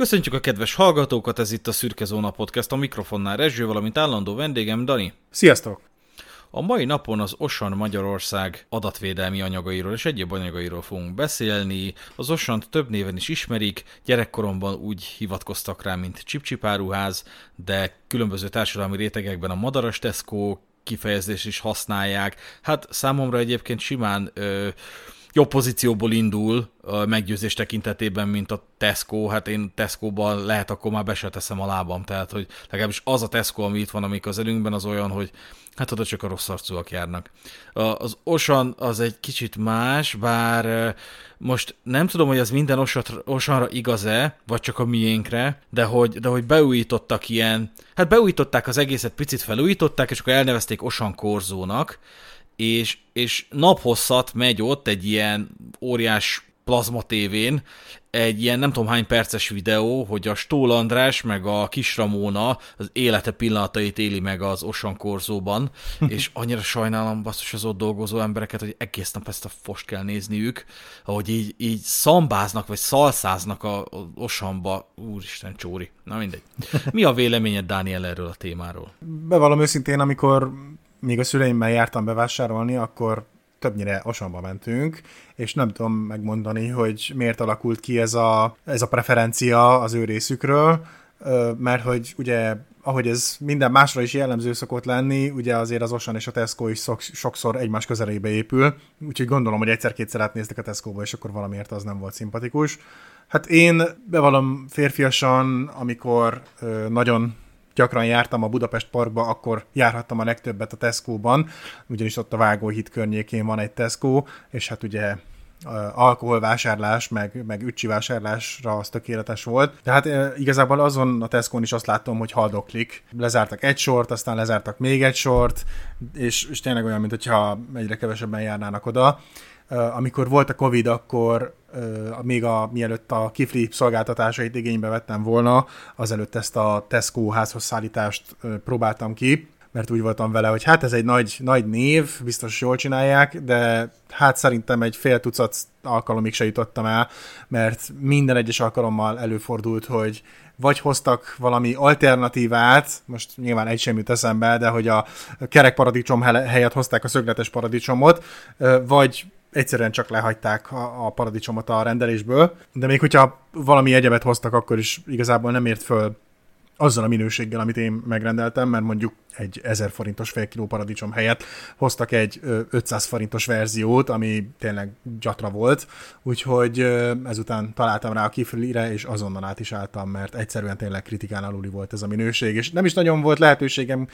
Köszöntjük a kedves hallgatókat, ez itt a Szürke Zóna Podcast, a mikrofonnál Rezső, valamint állandó vendégem Dani. Sziasztok! A mai napon az Osan Magyarország adatvédelmi anyagairól és egyéb anyagairól fogunk beszélni. Az Osant több néven is ismerik, gyerekkoromban úgy hivatkoztak rá, mint csipcsipáruház, de különböző társadalmi rétegekben a madaras Tesco kifejezést is használják. Hát számomra egyébként simán ö, jobb pozícióból indul a meggyőzés tekintetében, mint a Tesco. Hát én Tesco-ban lehet, akkor már be se a lábam. Tehát, hogy legalábbis az a Tesco, ami itt van a mi közelünkben, az olyan, hogy hát oda csak a rossz arcúak járnak. Az Osan az egy kicsit más, bár most nem tudom, hogy ez minden Osanra igaz-e, vagy csak a miénkre, de hogy, de hogy beújítottak ilyen, hát beújították az egészet, picit felújították, és akkor elnevezték Osan korzónak, és, és naphosszat megy ott egy ilyen óriás plazma tévén egy ilyen nem tudom hány perces videó, hogy a Stól András meg a Kis Ramóna az élete pillanatait éli meg az Osan korzóban, és annyira sajnálom basszus az ott dolgozó embereket, hogy egész nap ezt a fost kell nézniük, ahogy így, így szambáznak, vagy szalszáznak a, a Osanba. Úristen, csóri. Na mindegy. Mi a véleményed, Dániel, erről a témáról? Bevallom őszintén, amikor még a szüleimmel jártam bevásárolni, akkor többnyire Osamba mentünk, és nem tudom megmondani, hogy miért alakult ki ez a, ez a preferencia az ő részükről, mert hogy ugye, ahogy ez minden másra is jellemző szokott lenni, ugye azért az Osan és a Tesco is sokszor egymás közelébe épül, úgyhogy gondolom, hogy egyszer-kétszer átnéztek a Tesco-ba, és akkor valamiért az nem volt szimpatikus. Hát én bevallom férfiasan, amikor nagyon gyakran jártam a Budapest Parkba, akkor járhattam a legtöbbet a Tesco-ban, ugyanis ott a Vágóhíd környékén van egy Tesco, és hát ugye alkoholvásárlás, meg, meg ücsi vásárlásra az tökéletes volt. De hát igazából azon a tesco is azt látom, hogy haldoklik. Lezártak egy sort, aztán lezártak még egy sort, és, és tényleg olyan, mintha egyre kevesebben járnának oda. Amikor volt a Covid, akkor még a, mielőtt a kifli szolgáltatásait igénybe vettem volna, azelőtt ezt a Tesco házhoz szállítást próbáltam ki, mert úgy voltam vele, hogy hát ez egy nagy, nagy név, biztos jól csinálják, de hát szerintem egy fél tucat alkalomig se jutottam el, mert minden egyes alkalommal előfordult, hogy vagy hoztak valami alternatívát, most nyilván egy sem jut eszembe, de hogy a kerekparadicsom helyett hozták a szögletes paradicsomot, vagy egyszerűen csak lehagyták a, a paradicsomot a rendelésből, de még hogyha valami egyebet hoztak, akkor is igazából nem ért föl azzal a minőséggel, amit én megrendeltem, mert mondjuk egy 1000 forintos fél kiló paradicsom helyett hoztak egy 500 forintos verziót, ami tényleg gyatra volt, úgyhogy ezután találtam rá a kiflire, és azonnal át is álltam, mert egyszerűen tényleg kritikán aluli volt ez a minőség, és nem is nagyon volt lehetőségem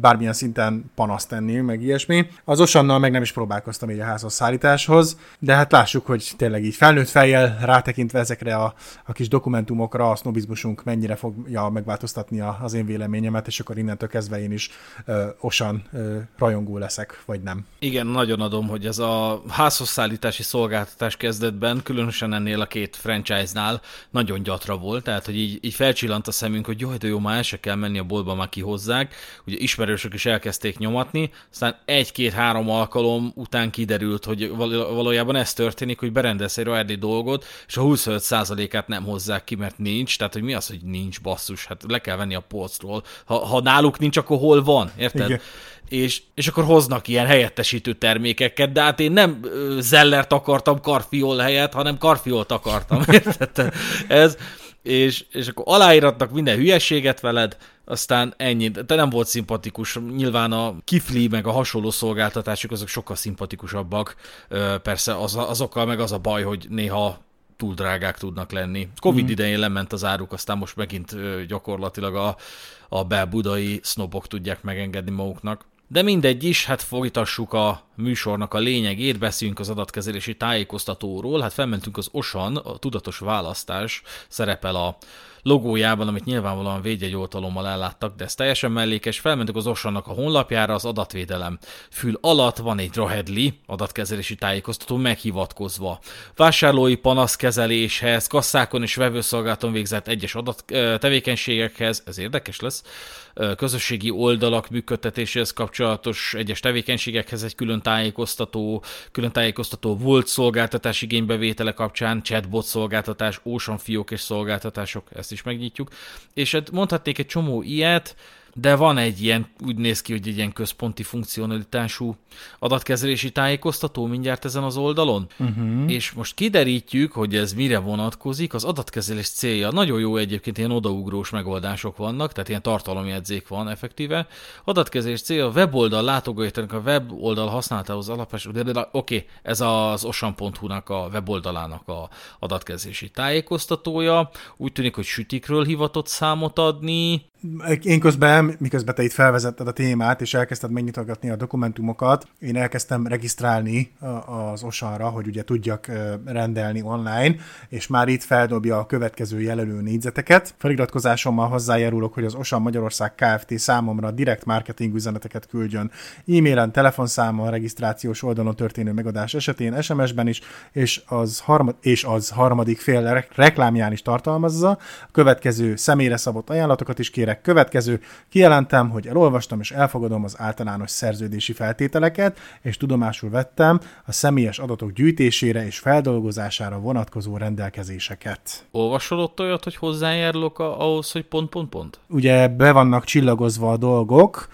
bármilyen szinten panaszt tenni, meg ilyesmi. Az Osannal meg nem is próbálkoztam így a házhoz szállításhoz, de hát lássuk, hogy tényleg így felnőtt fejjel rátekintve ezekre a, a kis dokumentumokra a sznobizmusunk mennyire fogja megváltoztatni az én véleményemet, és akkor innentől kezdve én is ö, osan ö, rajongó leszek, vagy nem. Igen, nagyon adom, hogy ez a házhozszállítási szolgáltatás kezdetben, különösen ennél a két franchise-nál nagyon gyatra volt, tehát hogy így, így felcsillant a szemünk, hogy jó, de jó, már el se kell menni a boltba, már kihozzák. Ugye ismerősök is elkezdték nyomatni, aztán egy-két-három alkalom után kiderült, hogy valójában ez történik, hogy berendez egy royalty dolgot, és a 25%-át nem hozzák ki, mert nincs, tehát hogy mi az, hogy nincs basszus, hát le kell venni a polcról. Ha, ha náluk nincs, akkor hol van, érted? Igen. És, és akkor hoznak ilyen helyettesítő termékeket, de hát én nem zellert akartam karfiol helyett, hanem karfiolt akartam, érted? Ez, és, és akkor aláíratnak minden hülyeséget veled, aztán ennyi, de nem volt szimpatikus. Nyilván a kifli meg a hasonló szolgáltatások azok sokkal szimpatikusabbak. Persze az, azokkal meg az a baj, hogy néha túl drágák tudnak lenni. Covid mm. idején lement az áruk, aztán most megint gyakorlatilag a, a belbudai sznobok tudják megengedni maguknak. De mindegy is, hát folytassuk a műsornak a lényegét, beszéljünk az adatkezelési tájékoztatóról. Hát felmentünk az OSAN, a tudatos választás szerepel a logójában, amit nyilvánvalóan védjegyoltalommal elláttak, de ez teljesen mellékes. Felmentünk az Osannak a honlapjára, az adatvédelem fül alatt van egy Rahedli adatkezelési tájékoztató meghivatkozva. Vásárlói panaszkezeléshez, kasszákon és vevőszolgálaton végzett egyes adat tevékenységekhez, ez érdekes lesz, közösségi oldalak működtetéséhez kapcsolatos egyes tevékenységekhez egy külön tájékoztató, külön tájékoztató volt szolgáltatás igénybevétele kapcsán, chatbot szolgáltatás, Ocean fiók és szolgáltatások, ezt is megnyitjuk. És hát mondhatnék egy csomó ilyet, de van egy ilyen, úgy néz ki, hogy egy ilyen központi funkcionalitású adatkezelési tájékoztató mindjárt ezen az oldalon, uh-huh. és most kiderítjük, hogy ez mire vonatkozik, az adatkezelés célja. Nagyon jó egyébként, ilyen odaugrós megoldások vannak, tehát ilyen tartalomjegyzék van effektíve. Adatkezelés célja, a weboldal látogatójának a weboldal használatához alapos, oké, okay, ez az osan.hu-nak a weboldalának a adatkezelési tájékoztatója. Úgy tűnik, hogy sütikről hivatott számot adni, én közben, miközben te itt felvezetted a témát, és elkezdted megnyitogatni a dokumentumokat, én elkezdtem regisztrálni az osanra, hogy ugye tudjak rendelni online, és már itt feldobja a következő jelölő négyzeteket. Feliratkozásommal hozzájárulok, hogy az Osan Magyarország Kft. számomra direkt marketing üzeneteket küldjön e-mailen, telefonszámon, regisztrációs oldalon történő megadás esetén, SMS-ben is, és az, harmad, és az harmadik fél reklámján is tartalmazza. A következő személyre szabott ajánlatokat is kérek lépések következő. Kijelentem, hogy elolvastam és elfogadom az általános szerződési feltételeket, és tudomásul vettem a személyes adatok gyűjtésére és feldolgozására vonatkozó rendelkezéseket. Olvasol ott olyat, hogy hozzájárulok ahhoz, hogy pont, pont, pont? Ugye be vannak csillagozva a dolgok,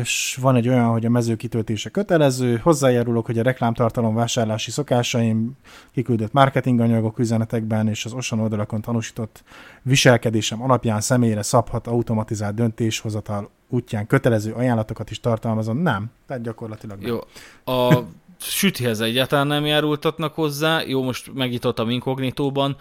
és van egy olyan, hogy a mező kitöltése kötelező, hozzájárulok, hogy a reklámtartalom vásárlási szokásaim, kiküldött marketinganyagok üzenetekben és az Osan oldalakon tanúsított viselkedésem alapján személyre szabhat automatizált döntéshozatal útján kötelező ajánlatokat is tartalmazom. Nem, tehát gyakorlatilag nem. Jó. A sütihez egyáltalán nem járultatnak hozzá. Jó, most megnyitottam inkognitóban,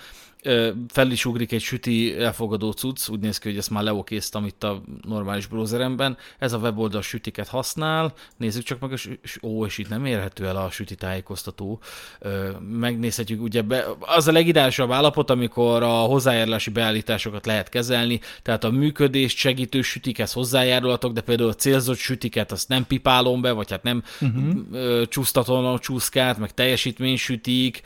fel is ugrik egy süti elfogadó cucc, úgy néz ki, hogy ezt már leokéztam itt a normális browseremben. Ez a weboldal sütiket használ, nézzük csak meg, a ó, és itt nem érhető el a süti tájékoztató. Megnézhetjük, ugye be, az a legidálisabb állapot, amikor a hozzájárulási beállításokat lehet kezelni, tehát a működést segítő sütikhez hozzájárulatok, de például a célzott sütiket azt nem pipálom be, vagy hát nem uh-huh. csúsztatom a csúszkát, meg teljesítménysütik,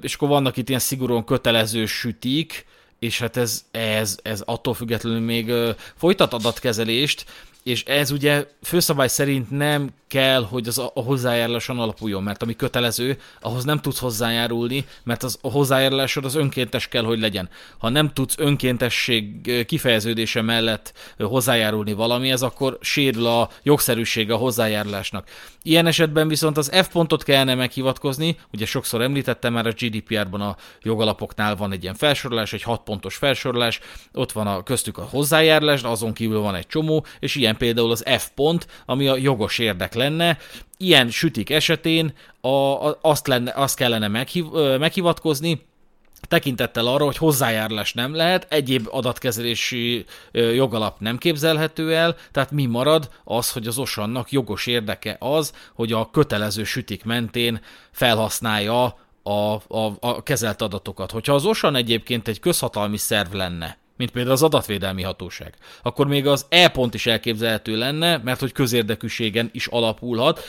és akkor vannak itt ilyen szigorúan kötelező sütik, és hát ez, ez, ez attól függetlenül még folytat adatkezelést, és ez ugye főszabály szerint nem kell, hogy az a hozzájáruláson alapuljon, mert ami kötelező, ahhoz nem tudsz hozzájárulni, mert az a hozzájárulásod az önkéntes kell, hogy legyen. Ha nem tudsz önkéntesség kifejeződése mellett hozzájárulni valamihez, akkor sérül a jogszerűség a hozzájárulásnak. Ilyen esetben viszont az F pontot kellene meghivatkozni, ugye sokszor említettem már a GDPR-ban a jogalapoknál van egy ilyen felsorolás, egy 6 pontos felsorolás, ott van a köztük a hozzájárulás, azon kívül van egy csomó, és ilyen például az F pont, ami a jogos érdek lenne. Ilyen sütik esetén a, a, azt, lenne, azt kellene meghiv, meghivatkozni, tekintettel arra, hogy hozzájárulás nem lehet, egyéb adatkezelési jogalap nem képzelhető el, tehát mi marad az, hogy az osannak jogos érdeke az, hogy a kötelező sütik mentén felhasználja a, a, a kezelt adatokat. Hogyha az OSAN egyébként egy közhatalmi szerv lenne, mint például az adatvédelmi hatóság, akkor még az E-pont is elképzelhető lenne, mert hogy közérdekűségen is alapulhat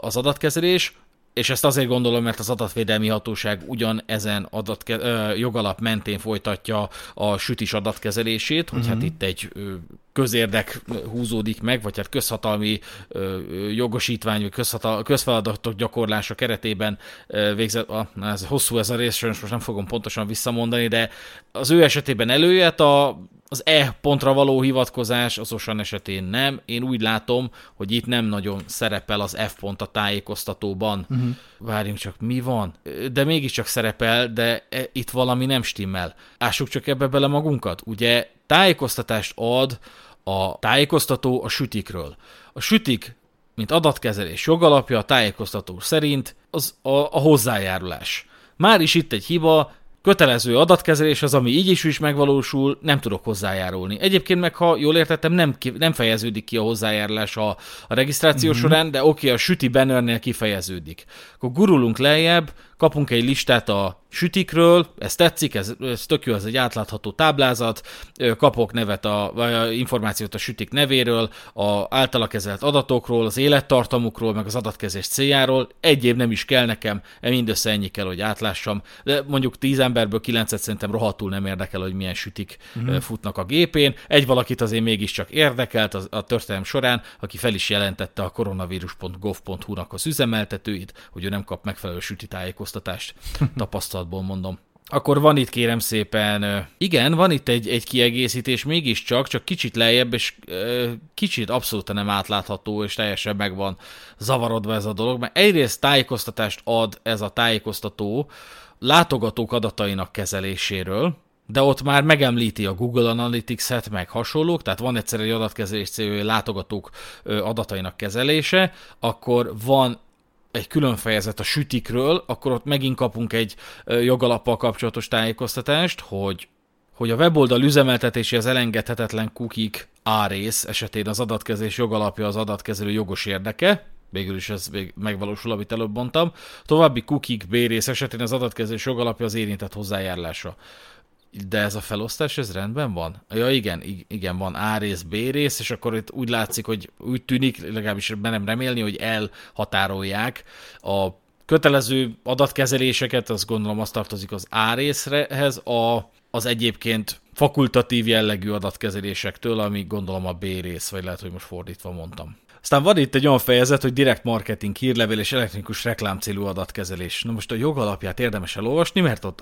az adatkezelés, és ezt azért gondolom, mert az adatvédelmi hatóság ugyan ezen adatke- ö, jogalap mentén folytatja a sütis adatkezelését, hogy uh-huh. hát mhm. itt egy ö, közérdek húzódik meg, vagy hát közhatalmi ö, jogosítvány, vagy közhatal- közfeladatok gyakorlása keretében ö, végzett, ah, ez hosszú ez a rész, most nem fogom pontosan visszamondani, de az ő esetében előjött a az E pontra való hivatkozás az Osan esetén nem. Én úgy látom, hogy itt nem nagyon szerepel az F pont a tájékoztatóban. Uh-huh. Várjunk csak, mi van? De mégiscsak szerepel, de e, itt valami nem stimmel. Ássuk csak ebbe bele magunkat. Ugye tájékoztatást ad a tájékoztató a sütikről. A sütik, mint adatkezelés jogalapja a tájékoztató szerint az a, a hozzájárulás. Már is itt egy hiba, kötelező adatkezelés az, ami így is is megvalósul, nem tudok hozzájárulni. Egyébként meg, ha jól értettem, nem, nem fejeződik ki a hozzájárulás a, a regisztráció mm-hmm. során, de oké, okay, a süti bannernél kifejeződik. Akkor gurulunk lejjebb, kapunk egy listát a sütikről, ez tetszik, ez, ez tök jó, ez egy átlátható táblázat, kapok nevet a, vagy információt a sütik nevéről, a általa kezelt adatokról, az élettartamukról, meg az adatkezés céljáról, egy év nem is kell nekem, e mindössze ennyi kell, hogy átlássam, de mondjuk tíz emberből kilencet szerintem rohadtul nem érdekel, hogy milyen sütik uh-huh. futnak a gépén, egy valakit azért mégiscsak érdekelt a, a történelem során, aki fel is jelentette a koronavírus.gov.hu-nak az üzemeltetőit, hogy ő nem kap megfelelő süti tájékoztatást, tapasztalatból mondom. Akkor van itt kérem szépen, igen, van itt egy, egy kiegészítés mégiscsak, csak kicsit lejjebb, és kicsit abszolút nem átlátható, és teljesen meg van zavarodva ez a dolog, mert egyrészt tájékoztatást ad ez a tájékoztató látogatók adatainak kezeléséről, de ott már megemlíti a Google Analytics-et, meg hasonlók, tehát van egyszer egy adatkezelés célja, látogatók adatainak kezelése, akkor van egy külön fejezet a sütikről, akkor ott megint kapunk egy jogalappal kapcsolatos tájékoztatást, hogy hogy a weboldal üzemeltetéséhez elengedhetetlen kukik A rész esetén az adatkezés jogalapja az adatkezelő jogos érdeke, végül is ez megvalósul, amit előbb mondtam. További kukik B rész esetén az adatkezés jogalapja az érintett hozzájárulása. De ez a felosztás, ez rendben van? Ja igen, igen, van A rész, B rész, és akkor itt úgy látszik, hogy úgy tűnik, legalábbis bennem remélni, hogy elhatárolják a kötelező adatkezeléseket, azt gondolom azt tartozik az A részhez, a, az egyébként fakultatív jellegű adatkezelésektől, ami gondolom a B rész, vagy lehet, hogy most fordítva mondtam. Aztán van itt egy olyan fejezet, hogy direkt marketing, hírlevél és elektronikus reklámcélú adatkezelés. Na most a jogalapját érdemes elolvasni, mert ott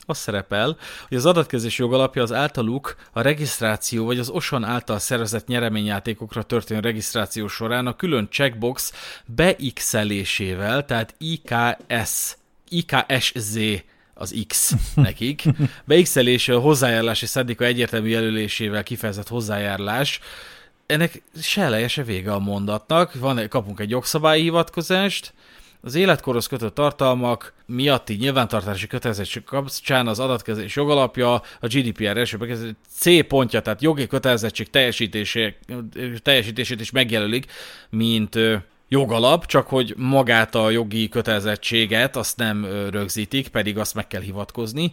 az szerepel, hogy az adatkezés jogalapja az általuk a regisztráció vagy az OSON által szervezett nyereményjátékokra történő regisztráció során a külön checkbox beixelésével, tehát IKS, IKSZ az X nekik. Beixelése a hozzájárulási szendika egyértelmű jelölésével kifejezett hozzájárulás, ennek se eleje, se vége a mondatnak. Van, kapunk egy jogszabályi hivatkozást, az életkorhoz kötött tartalmak miatti nyilvántartási kötelezettség kapcsán az adatkezés jogalapja a GDPR első C pontja, tehát jogi kötelezettség teljesítését is megjelölik, mint jogalap, csak hogy magát a jogi kötelezettséget azt nem rögzítik, pedig azt meg kell hivatkozni.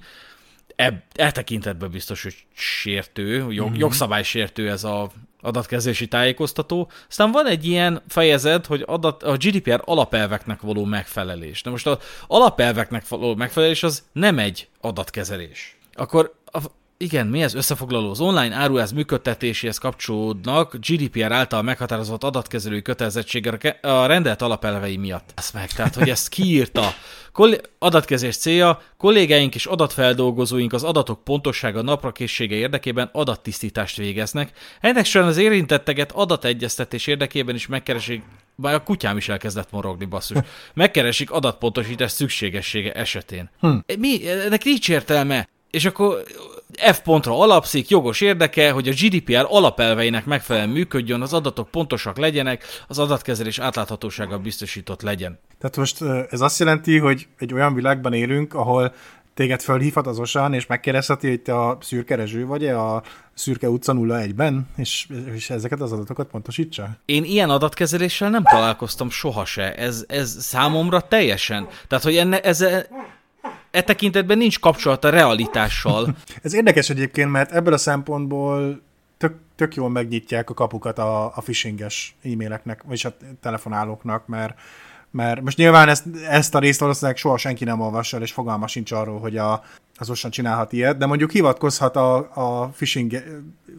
E, e tekintetben biztos, hogy sértő, jog, mm-hmm. jogszabálysértő ez a adatkezési tájékoztató. Aztán van egy ilyen fejezet, hogy adat, a GDPR alapelveknek való megfelelés. Na most az alapelveknek való megfelelés az nem egy adatkezelés. Akkor a, igen, mi ez összefoglaló? Az online áruház működtetéséhez kapcsolódnak GDPR által meghatározott adatkezelői kötelezettséggel a rendelt alapelvei miatt. Ez meg, tehát hogy ezt kiírta. Koll- adatkezés célja, kollégáink és adatfeldolgozóink az adatok pontossága naprakészsége érdekében adattisztítást végeznek. Ennek során az érintetteket adategyeztetés érdekében is megkeresik, bár a kutyám is elkezdett morogni, basszus. Megkeresik adatpontosítás szükségessége esetén. Hm. Mi? Ennek nincs értelme. És akkor F pontra alapszik, jogos érdeke, hogy a GDPR alapelveinek megfelelően működjön, az adatok pontosak legyenek, az adatkezelés átláthatósága biztosított legyen. Tehát most ez azt jelenti, hogy egy olyan világban élünk, ahol téged fölhívhat az osan, és megkérdezheti, hogy te a szürke rezső vagy-e a szürke utca 01-ben, és, és ezeket az adatokat pontosítsa? Én ilyen adatkezeléssel nem találkoztam soha se. Ez, ez számomra teljesen. Tehát, hogy enne, ez, e tekintetben nincs kapcsolat a realitással. Ez érdekes egyébként, mert ebből a szempontból tök, tök jól megnyitják a kapukat a, a phishinges e-maileknek, vagy a telefonálóknak, mert mert most nyilván ezt, ezt a részt valószínűleg soha senki nem olvassa és fogalma sincs arról, hogy a, az OSAN csinálhat ilyet, de mondjuk hivatkozhat a, a phishing,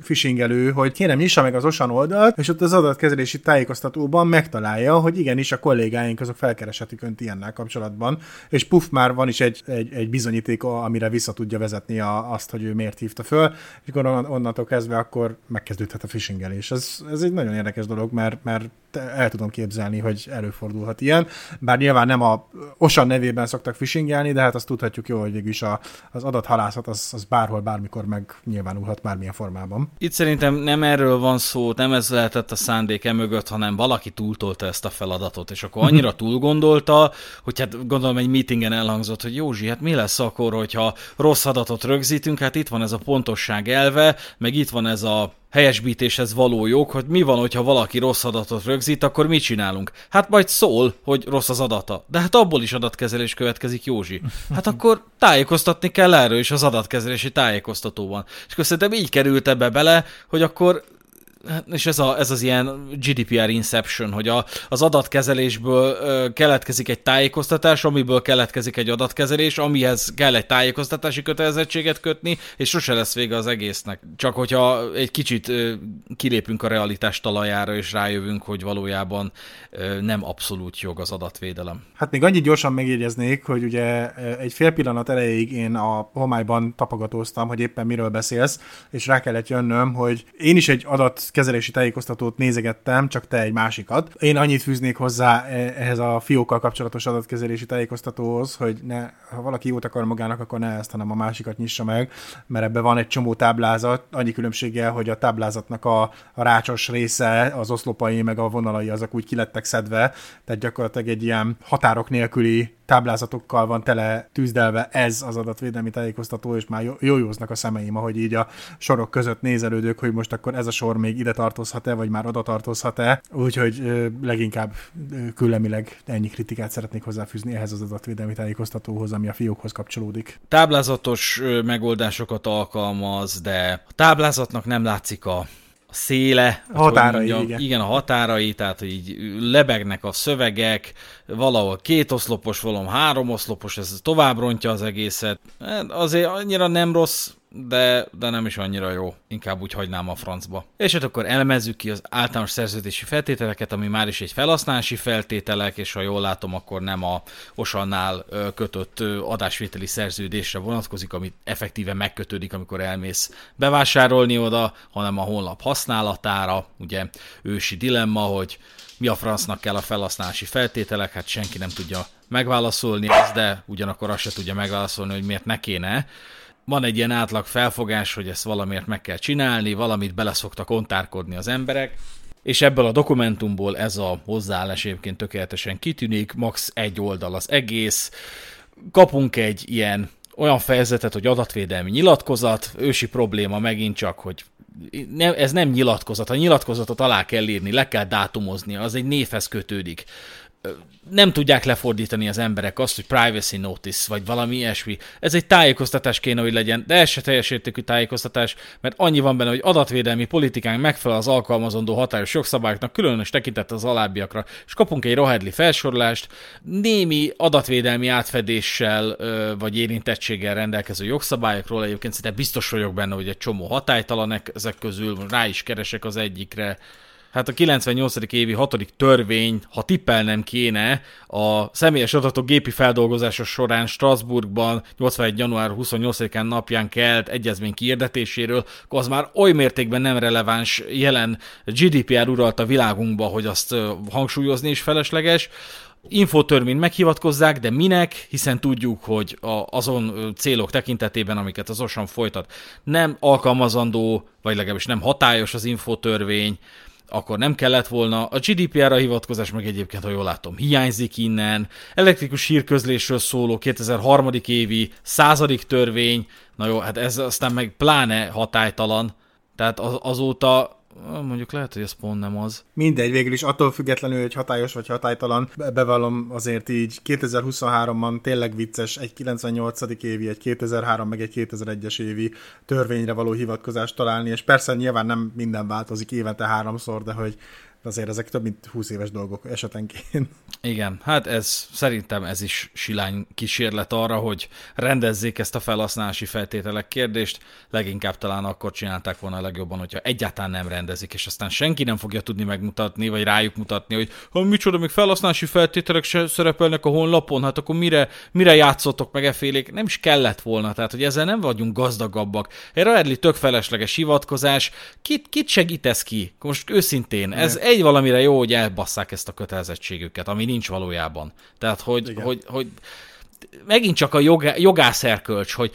phishingelő, hogy kérem nyissa meg az OSAN oldalt, és ott az adatkezelési tájékoztatóban megtalálja, hogy igenis a kollégáink azok felkereshetik önt ilyennel kapcsolatban, és puff, már van is egy, egy, egy bizonyíték, amire vissza tudja vezetni a, azt, hogy ő miért hívta föl, és akkor onnantól kezdve akkor megkezdődhet a phishingelés. Ez, ez egy nagyon érdekes dolog, mert, mert el tudom képzelni, hogy előfordulhat ilyen, bár nyilván nem a OSAN nevében szoktak phishingelni, de hát azt tudhatjuk jó, hogy is a, az adathalászat az, az bárhol, bármikor megnyilvánulhat bármilyen formában. Itt szerintem nem erről van szó, nem ez lehetett a szándék mögött, hanem valaki túltolta ezt a feladatot, és akkor annyira túl gondolta, hogy hát gondolom egy meetingen elhangzott, hogy Józsi, hát mi lesz akkor, hogyha rossz adatot rögzítünk, hát itt van ez a pontosság elve, meg itt van ez a helyesbítéshez való jog, hogy mi van, hogyha valaki rossz adatot rögzít, akkor mit csinálunk? Hát majd szól, hogy rossz az adata. De hát abból is adatkezelés következik, Józsi. Hát akkor tájékoztatni kell erről is az adatkezelési tájékoztatóban. És akkor szerintem így került ebbe bele, hogy akkor és ez, a, ez az ilyen GDPR inception, hogy a, az adatkezelésből ö, keletkezik egy tájékoztatás, amiből keletkezik egy adatkezelés, amihez kell egy tájékoztatási kötelezettséget kötni, és sose lesz vége az egésznek. Csak hogyha egy kicsit ö, kilépünk a realitás talajára, és rájövünk, hogy valójában ö, nem abszolút jog az adatvédelem. Hát még annyit gyorsan megjegyeznék, hogy ugye egy fél pillanat elejéig én a homályban tapogatóztam, hogy éppen miről beszélsz, és rá kellett jönnöm, hogy én is egy adat kezelési tájékoztatót nézegettem, csak te egy másikat. Én annyit fűznék hozzá e, ehhez a fiókkal kapcsolatos adatkezelési tájékoztatóhoz, hogy ne, ha valaki jót akar magának, akkor ne ezt, hanem a másikat nyissa meg, mert ebben van egy csomó táblázat, annyi különbséggel, hogy a táblázatnak a, a rácsos része, az oszlopai meg a vonalai azok úgy kilettek szedve, tehát gyakorlatilag egy ilyen határok nélküli táblázatokkal van tele tűzdelve ez az adatvédelmi tájékoztató, és már jójóznak a szemeim, ahogy így a sorok között nézelődök, hogy most akkor ez a sor még ide tartozhat-e, vagy már oda tartozhat-e. Úgyhogy leginkább küllemileg ennyi kritikát szeretnék hozzáfűzni ehhez az adatvédelmi tájékoztatóhoz, ami a fiókhoz kapcsolódik. Táblázatos megoldásokat alkalmaz, de a táblázatnak nem látszik a a széle, a határai, mondjam, igen. igen, a határai, tehát így lebegnek a szövegek, valahol két oszlopos, valahol három oszlopos, ez tovább rontja az egészet. Hát azért annyira nem rossz, de, de nem is annyira jó. Inkább úgy hagynám a francba. És hát akkor elemezzük ki az általános szerződési feltételeket, ami már is egy felhasználási feltételek, és ha jól látom, akkor nem a Osannál kötött adásvételi szerződésre vonatkozik, amit effektíve megkötődik, amikor elmész bevásárolni oda, hanem a honlap használatára. Ugye ősi dilemma, hogy mi a francnak kell a felhasználási feltételek, hát senki nem tudja megválaszolni ezt, de ugyanakkor azt se tudja megválaszolni, hogy miért ne kéne van egy ilyen átlag felfogás, hogy ezt valamiért meg kell csinálni, valamit bele szoktak kontárkodni az emberek, és ebből a dokumentumból ez a hozzáállás egyébként tökéletesen kitűnik, max. egy oldal az egész, kapunk egy ilyen olyan fejezetet, hogy adatvédelmi nyilatkozat, ősi probléma megint csak, hogy ne, ez nem nyilatkozat, a nyilatkozatot alá kell írni, le kell dátumozni, az egy névhez kötődik nem tudják lefordítani az emberek azt, hogy privacy notice, vagy valami ilyesmi. Ez egy tájékoztatás kéne, hogy legyen, de ez se teljes értékű tájékoztatás, mert annyi van benne, hogy adatvédelmi politikánk megfelel az alkalmazandó hatályos jogszabályoknak, különös tekintet az alábbiakra, és kapunk egy rohedli felsorolást, némi adatvédelmi átfedéssel vagy érintettséggel rendelkező jogszabályokról, egyébként szinte biztos vagyok benne, hogy egy csomó hatálytalan ezek közül, rá is keresek az egyikre, Hát a 98. évi hatodik törvény, ha tippelnem kéne, a személyes adatok gépi feldolgozása során Strasbourgban 81. január 28-án napján kelt egyezmény kiirdetéséről, akkor az már oly mértékben nem releváns jelen GDPR uralt a világunkba, hogy azt hangsúlyozni is felesleges. Infotörvényt meghivatkozzák, de minek, hiszen tudjuk, hogy azon célok tekintetében, amiket az OSAN folytat, nem alkalmazandó, vagy legalábbis nem hatályos az infotörvény, akkor nem kellett volna. A GDPR-ra hivatkozás meg egyébként, ha jól látom, hiányzik innen. Elektrikus hírközlésről szóló 2003. évi századik törvény, na jó, hát ez aztán meg pláne hatálytalan. Tehát az, azóta Mondjuk lehet, hogy ez pont nem az. Mindegy, végül is attól függetlenül, hogy hatályos vagy hatálytalan, bevallom azért így 2023-ban tényleg vicces egy 98. évi, egy 2003 meg egy 2001-es évi törvényre való hivatkozást találni, és persze nyilván nem minden változik évente háromszor, de hogy azért ezek több mint 20 éves dolgok esetenként. Igen, hát ez szerintem ez is silány kísérlet arra, hogy rendezzék ezt a felhasználási feltételek kérdést, leginkább talán akkor csinálták volna a legjobban, hogyha egyáltalán nem rendezik, és aztán senki nem fogja tudni megmutatni, vagy rájuk mutatni, hogy ha micsoda, még felhasználási feltételek se szerepelnek a honlapon, hát akkor mire, mire játszottok meg e félék? Nem is kellett volna, tehát hogy ezzel nem vagyunk gazdagabbak. Egy Radley tök felesleges hivatkozás, kit, kit segít ez ki? Most őszintén, ez egy valamire jó, hogy elbasszák ezt a kötelezettségüket, ami nincs valójában. Tehát, hogy, hogy, hogy megint csak a jogá, jogászerkölcs, hogy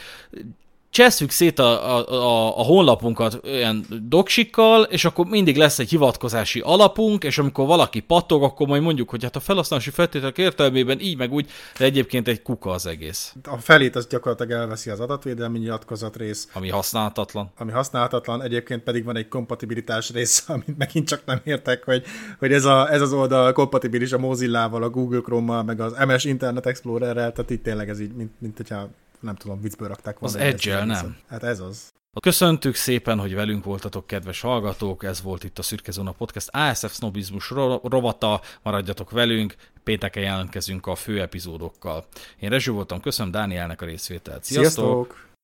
csesszük szét a, a, a, a honlapunkat olyan doksikkal, és akkor mindig lesz egy hivatkozási alapunk, és amikor valaki pattog, akkor majd mondjuk, hogy hát a felhasználási feltételek értelmében így meg úgy, de egyébként egy kuka az egész. A felét az gyakorlatilag elveszi az adatvédelmi nyilatkozat rész. Ami használhatatlan. Ami használhatatlan, egyébként pedig van egy kompatibilitás rész, amit megint csak nem értek, hogy, hogy ez, a, ez az oldal kompatibilis a Mozilla-val, a Google Chrome-mal, meg az MS Internet Explorer-rel, tehát itt tényleg ez így, mint, mint hogyha nem tudom, viccből rakták volna. Az edge nem. Hát ez az. Köszöntük szépen, hogy velünk voltatok, kedves hallgatók, ez volt itt a Szürke Zóna Podcast ASF Snobizmus rovata, maradjatok velünk, pénteken jelentkezünk a fő epizódokkal. Én Rezső voltam, köszönöm Dánielnek a részvételt. Sziasztok! Sziasztok!